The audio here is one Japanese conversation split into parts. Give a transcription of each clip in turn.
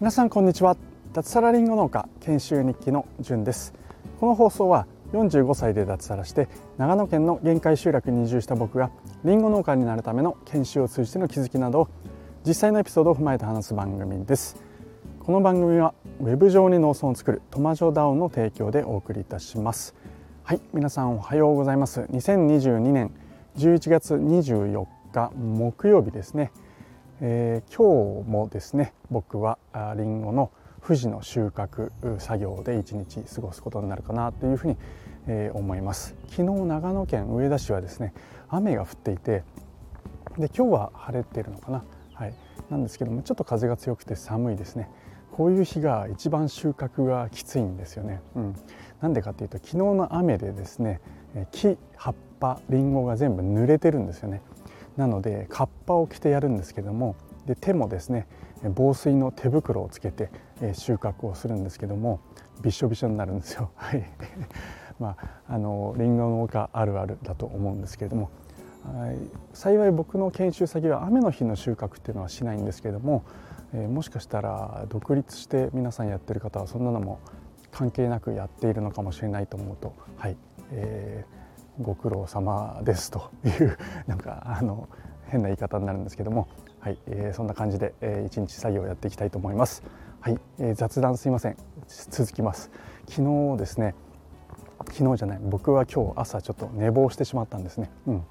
皆さんこんにちは。脱サラリンゴ農家研修日記のじゅんです。この放送は45歳で脱サラして長野県の限界集落に移住した僕がリンゴ農家になるための研修を通じての気づきなどを実際のエピソードを踏まえて話す番組です。この番組はウェブ上に農村を作るトマジョダウンの提供でお送りいたします。はい皆さんおはようございます。2022年11月24日木曜日ですね、えー、今日もですね僕はりんごの富士の収穫作業で一日過ごすことになるかなというふうに、えー、思います。昨日長野県上田市はですね雨が降っていてで今日は晴れてるのかな。はい。なんですけどもちょっと風が強くて寒いですね。こういう日が一番収穫がきついんですよね。うん、なんでかっていうと昨日の雨でですね木葉っぱりんごが全部濡れてるんですよね。なのでカッパを着てやるんですけどもで手もですね防水の手袋をつけて収穫をするんですけどもびしょびしょになるんですよ。はい。まあ、あのリンゴ農家あるあるだと思うんですけれども幸い僕の研修先は雨の日の収穫っていうのはしないんですけれどもえー、もしかしたら独立して皆さんやってる方はそんなのも関係なくやっているのかもしれないと思うとはい、えー、ご苦労様ですという なんかあの変な言い方になるんですけどもはい、えー、そんな感じで、えー、一日作業をやっていきたいと思います。はい、えー、雑談すいません。続きます。昨日ですね昨日じゃない僕は今日朝ちょっと寝坊してしまったんですね、うん、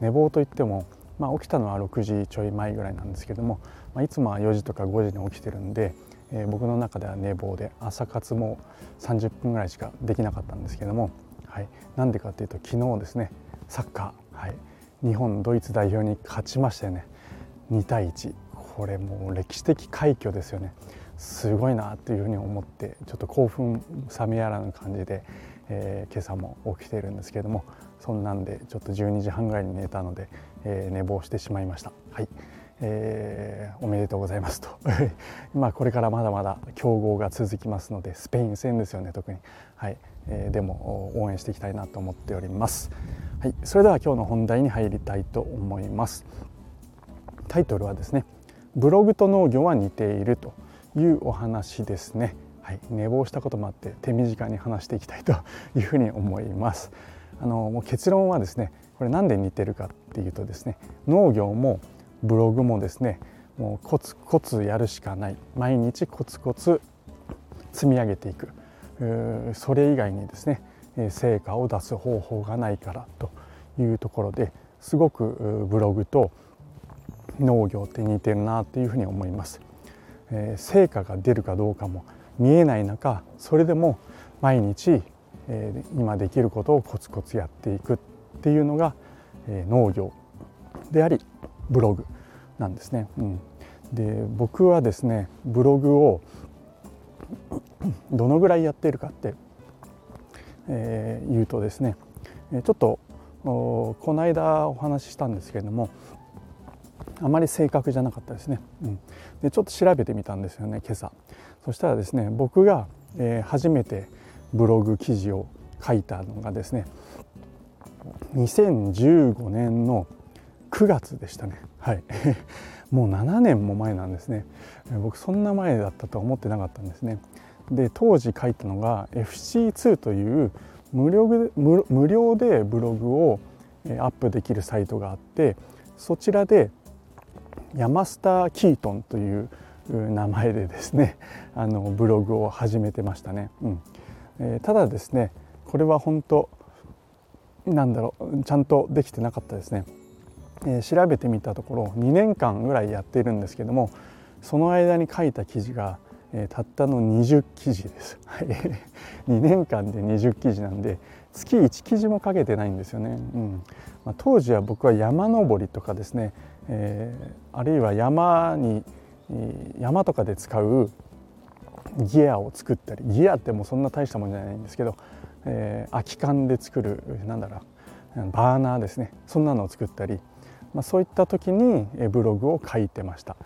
寝坊といってもまあ、起きたのは6時ちょい前ぐらいなんですけども、まあ、いつもは4時とか5時に起きてるんで、えー、僕の中では寝坊で朝活も30分ぐらいしかできなかったんですけども、はい、なんでかっていうと昨日ですねサッカー、はい、日本ドイツ代表に勝ちましたよね。2対1これもう歴史的快挙ですよね。すごいなっていうふうに思ってちょっと興奮冷めやらぬ感じで、えー、今朝も起きているんですけどもそんなんでちょっと12時半ぐらいに寝たので、えー、寝坊してしまいました。はい、えー、おめでとうございますと まあこれからまだまだ強豪が続きますのでスペイン戦ですよね特に、はいえー、でも応援していきたいなと思っております。はい、それでは今日の本題に入りたいと思います。タイトルはですねブログと農業は似ているというお話ですね。はい、寝坊したこともあって手短に話していきたいというふうに思います。あのもう結論はですねこれ何で似てるかっていうとですね農業もブログもですねもうコツコツやるしかない毎日コツコツ積み上げていくそれ以外にですね成果を出す方法がないからというところですごくブログと農業って似てるなっていうふうに思います。成果が出るかどうかも見えない中それでも毎日今できることをコツコツやっていくっていうのが、農業でありブログなんですね。うん、で僕はですねブログをどのぐらいやっているかって、えー、言うとですねちょっとこの間お話ししたんですけれどもあまり正確じゃなかったですね、うん、でちょっと調べてみたんですよね今朝。そしたらですね僕が、えー、初めてブログ記事を書いたのがですね2015年の9月でしたね。はい。もう7年も前なんですね。僕そんな前だったとは思ってなかったんですね。で当時書いたのが FC2 という無料で無料でブログをアップできるサイトがあってそちらで山下キートンという名前でですねあのブログを始めてましたね、うん、えー、ただですねこれは本当なんだろうちゃんとできてなかったですね、え、調べてみたところ2年間ぐらいやっているんですけどもその間に書いた記事が、え、たったの20記事です。2年間で20記事なんで月1記事も書けてないんですよね。うんまあ、当時は僕は山登りとかですね、えー、あるいは山に山とかで使うギアを作ったりギアってもうそんな大したもんじゃないんですけど、えー、空き缶で作るなんだろうバーナーですねそんなのを作ったり、まあ、そういった時にブログを書いてました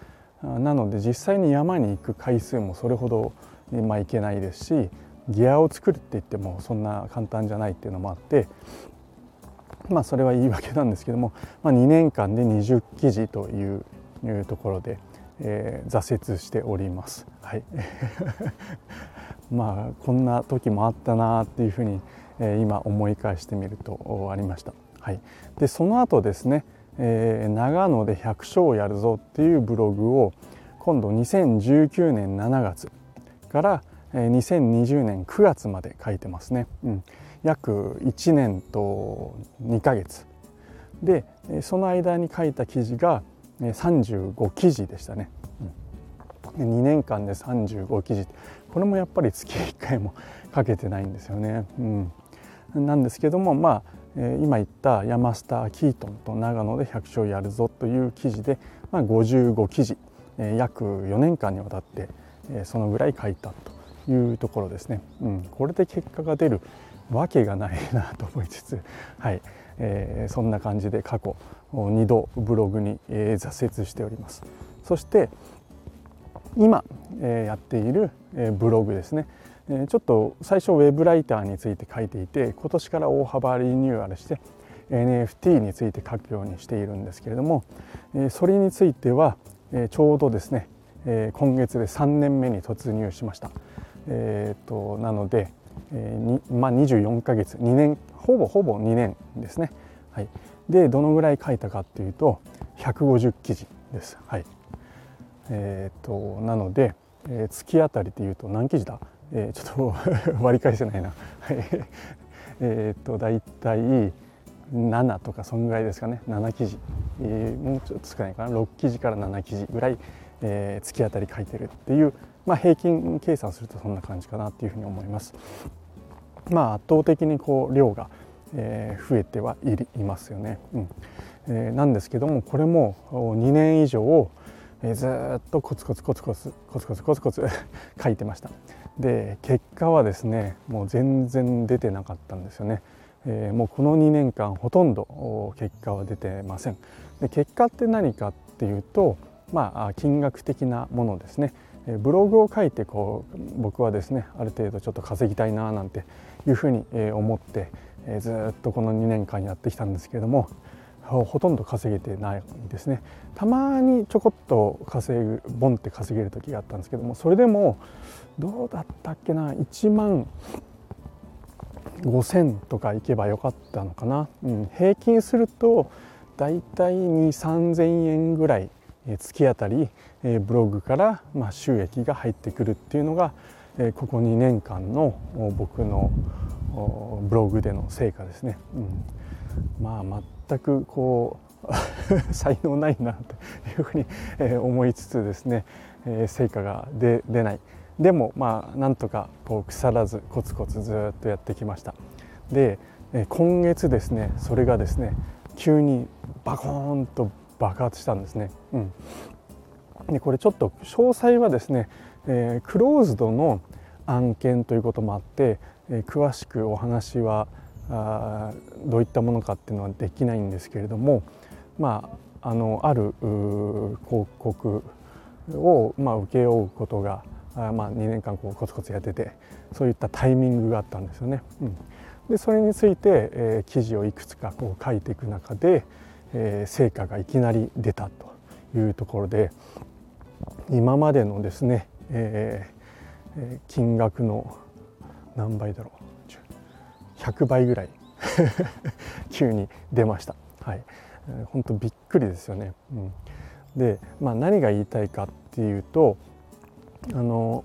なので実際に山に行く回数もそれほど、まあ、いけないですしギアを作るって言ってもそんな簡単じゃないっていうのもあってまあそれは言い訳なんですけども、まあ、2年間で20記事といういうところで、えー、挫折しております。はい、まあこんな時もあったなっていうふうに、えー、今思い返してみるとありました。はい、でその後ですね、えー、長野で100勝やるぞっていうブログを今度2019年7月から2020年9月まで書いてますね。うん。約1年と2ヶ月。でその間に書いた記事が35記事でしたね、うん、2年間で35記事。これもやっぱり月1回もかけてないんですよね、うん、なんですけどもまあ今言った山下キートンと長野で100勝やるぞという記事で、まあ、55記事約4年間にわたってそのぐらい書いたというところですね、うん、これで結果が出るわけがないなと思いつつ、はいえー、そんな感じで過去2度ブログに、えー、挫折しております。そして今、えー、やっている、えー、ブログですね、え、ちょっと最初ウェブライターについて書いていて今年から大幅リニューアルして NFT について書くようにしているんですけれども、え、それについては、え、ちょうどですね、え、今月で3年目に突入しました。えーとなので、えーまあ、24ヶ月2年ほぼほぼ2年ですね。はい、でどのぐらい書いたかっていうと150記事です。はいえーと、なので、えー、月当たりっていうと何記事だ、えー、ちょっと 割り返せないな。えっと大体7とかそんぐらいですかね7記事、えー、もうちょっと少ないかな6記事から7記事ぐらい、えー、月当たり書いてるっていうまあ、平均計算するとそんな感じかなというふうに思います。まあ、圧倒的にこう量が、えー、増えてはいますよね。うんえー、なんですけどもこれも2年以上、えー、ずっとコツコツコツコツコツコツコツコツ 書いてました。で結果はですねもう全然出てなかったんですよね。えー、もうこの2年間ほとんど結果は出てません。で結果って何かっていうとまあ金額的なものですね。ブログを書いてこう僕はですねある程度ちょっと稼ぎたいななんていうふうに思ってずっとこの2年間やってきたんですけれどもほとんど稼げてないんですね。たまにちょこっと稼ぐボンって稼げる時があったんですけどもそれでもどうだったっけな1万5,000とかいけばよかったのかな、うん、平均するとだいたい2 3 0 0 0円ぐらい月当たりブログから収益が入ってくるっていうのがここ2年間の僕のブログでの成果ですね。うん、まあ全くこう 才能ないなというふうに思いつつですね成果が出ない。でもまあなんとかこう腐らずコツコツずっとやってきました。で今月ですねそれがですね急にバコーンと爆発したんですね。うん、でこれちょっと詳細はですね、えー、クローズドの案件ということもあって、えー、詳しくお話はあどういったものかっていうのはできないんですけれどもまああのある広告を、まあ、請け負うことがあ、まあ、2年間こうコツコツやっててそういったタイミングがあったんですよね。うん、でそれについて、えー、記事をいくつかこう書いていく中で、えー、成果がいきなり出たというところで今までのですね、えー、金額の何倍だろう100倍ぐらい 急に出ました。はい、本当びっくりですよね。うん、で、まあ、何が言いたいかっていうとあの、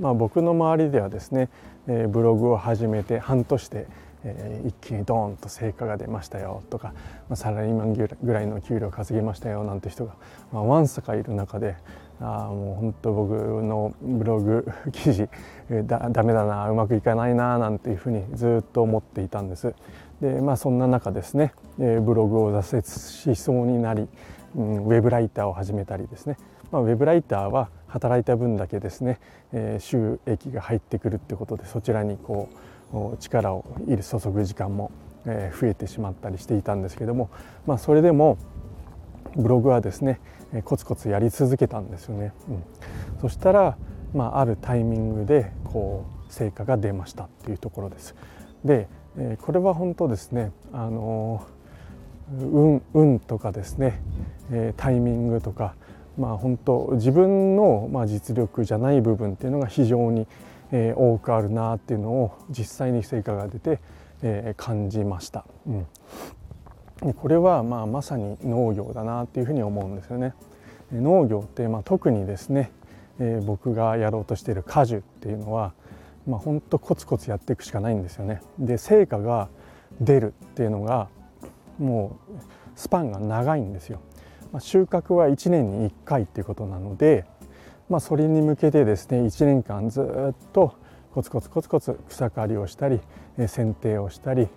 まあ、僕の周りではですね、えー、ブログを始めて半年でえー、一気にドーンと成果が出ましたよとか、まあ、サラリーマンぐらいの給料稼ぎましたよなんて人が、まあ、わんさかいる中であもう本当僕のブログ記事 だダメだなうまくいかないななんていうふうにずっと思っていたんです。でまあそんな中ですね、ブログを挫折しそうになり、うん、ウェブライターを始めたりですね、まあ、ウェブライターは働いた分だけですね、えー、収益が入ってくるってことでそちらにこう力を入れ注ぐ時間も増えてしまったりしていたんですけども、まあ、それでもブログはですねコツコツやり続けたんですよね。うん、そしたら、まあ、あるタイミングでこう成果が出ましたっていうところです。でこれは本当ですねあの運運とかですね、タイミングとかまあ本当自分のま実力じゃない部分っていうのが非常に、多くあるなっていうのを実際に成果が出て、感じました。うんこれはまあまさに農業だなっていうふうに思うんですよね。農業ってまあ特にですね、えー、僕がやろうとしている果樹っていうのはまあ本当コツコツやっていくしかないんですよね。で成果が出るっていうのがもうスパンが長いんですよ。まあ、収穫は1年に1回っていうことなので、まあ、それに向けてですね1年間ずっとコツコツコツコツ草刈りをしたり剪定をしたり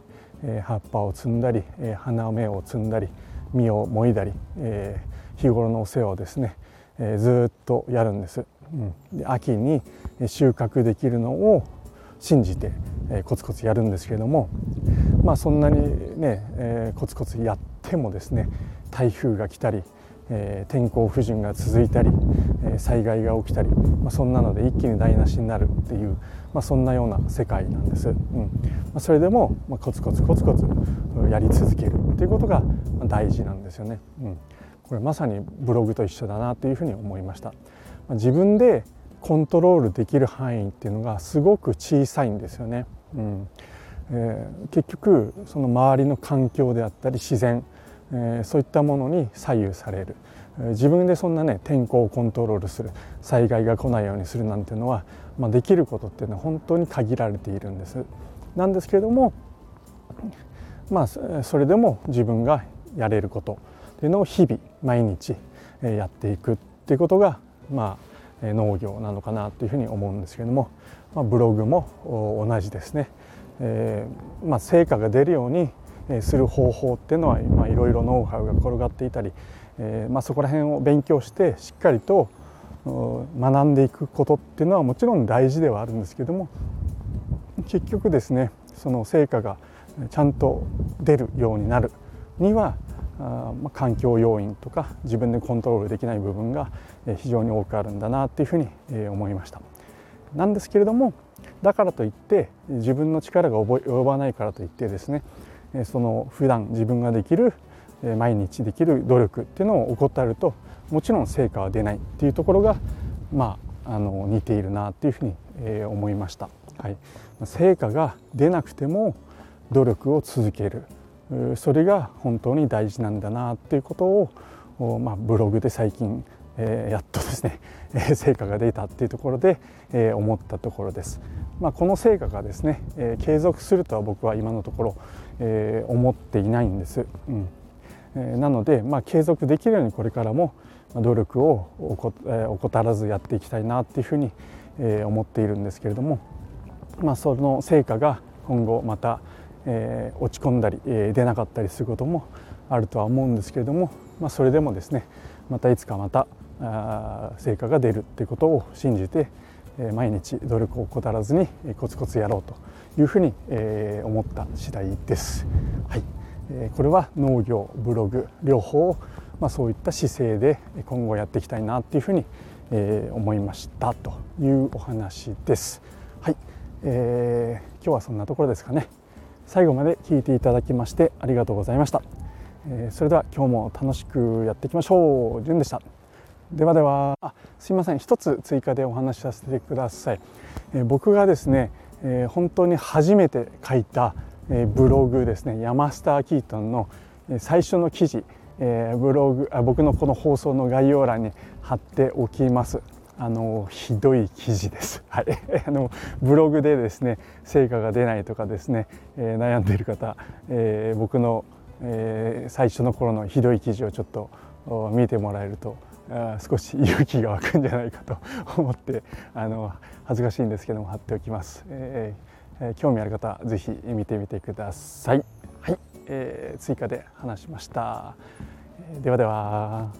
葉っぱを摘んだり花芽を摘んだり実をもいだり日頃のお世話をですねずっとやるんです。うん、で秋に収穫できるのを信じてコツコツやるんですけれどもまあそんなにね、コツコツやってもですね台風が来たり、え天候不順が続いたり、え災害が起きたり、まあ、そんなので一気に台無しになるっていう、まあ、そんなような世界なんです。うんまあ、それでも、まコツコツコツコツやり続けるっていうことが大事なんですよね。うん、これまさにブログと一緒だなというふうに思いました。自分でコントロールできる範囲っていうのがすごく小さいんですよね。うんえー、結局その周りの環境であったり自然、え、そういったものに左右される自分でそんなね天候をコントロールする災害が来ないようにするなんていうのは、まあ、できることっていうのは本当に限られているんです。なんですけれどもまあそれでも自分がやれることっていうのを日々毎日やっていくっていうことがまあ農業なのかなというふうに思うんですけれども、まあ、ブログも同じですね。えー、まあ、成果が出るようにする方法っていうのはいろいろノウハウが転がっていたり、えー、まあ、そこら辺を勉強してしっかりと学んでいくことっていうのはもちろん大事ではあるんですけども結局ですねその成果がちゃんと出るようになるにはあまあ、環境要因とか自分でコントロールできない部分が非常に多くあるんだなっていうふうに思いました。なんですけれどもだからといって自分の力が及ばないからといってですねその普段自分ができる毎日できる努力っていうのを怠るともちろん成果は出ないっていうところがまああの似ているなっていうふうに思いました。はい、成果が出なくても努力を続けるそれが本当に大事なんだなっていうことを、まあ、ブログで最近え、やっとですね、成果が出たっていうところで、え、思ったところです。まあ、この成果がですね、え継続するとは僕は今のところ、え思っていないんです。うんえなので、まあ、継続できるようにこれからも努力を怠らずやっていきたいなっていうふうに、え思っているんですけれども、まあ、その成果が今後また、えー落ち込んだり、え出なかったりすることもあるとは思うんですけれども、まあ、それでもですねまたいつかまた成果が出るっていうことを信じて毎日努力を怠らずにコツコツやろうというふうに思った次第です。はい、これは農業ブログ両方まあ、そういった姿勢で今後やっていきたいなっていうふうに思いましたというお話です。はい、えー、今日はそんなところですかね。最後まで聞いていただきましてありがとうございました。えー、それでは今日も楽しくやっていきましょう。じゅんでした。ではでは。あすいません。一つ追加でお話しさせてください、えー、僕がですね、えー、本当に初めて書いた、えー、ブログですね。山スター・キートンの最初の記事、えブログあ僕のこの放送の概要欄に貼っておきます。あのひどい記事です。はい、あのブログでですね成果が出ないとかですね、え悩んでいる方、え僕の、え最初の頃のひどい記事をちょっと見てもらえると少し勇気が湧くんじゃないかと思ってあの恥ずかしいんですけども貼っておきます、えー、興味ある方是非見てみてください。はい、えー、追加で話しました。ではでは。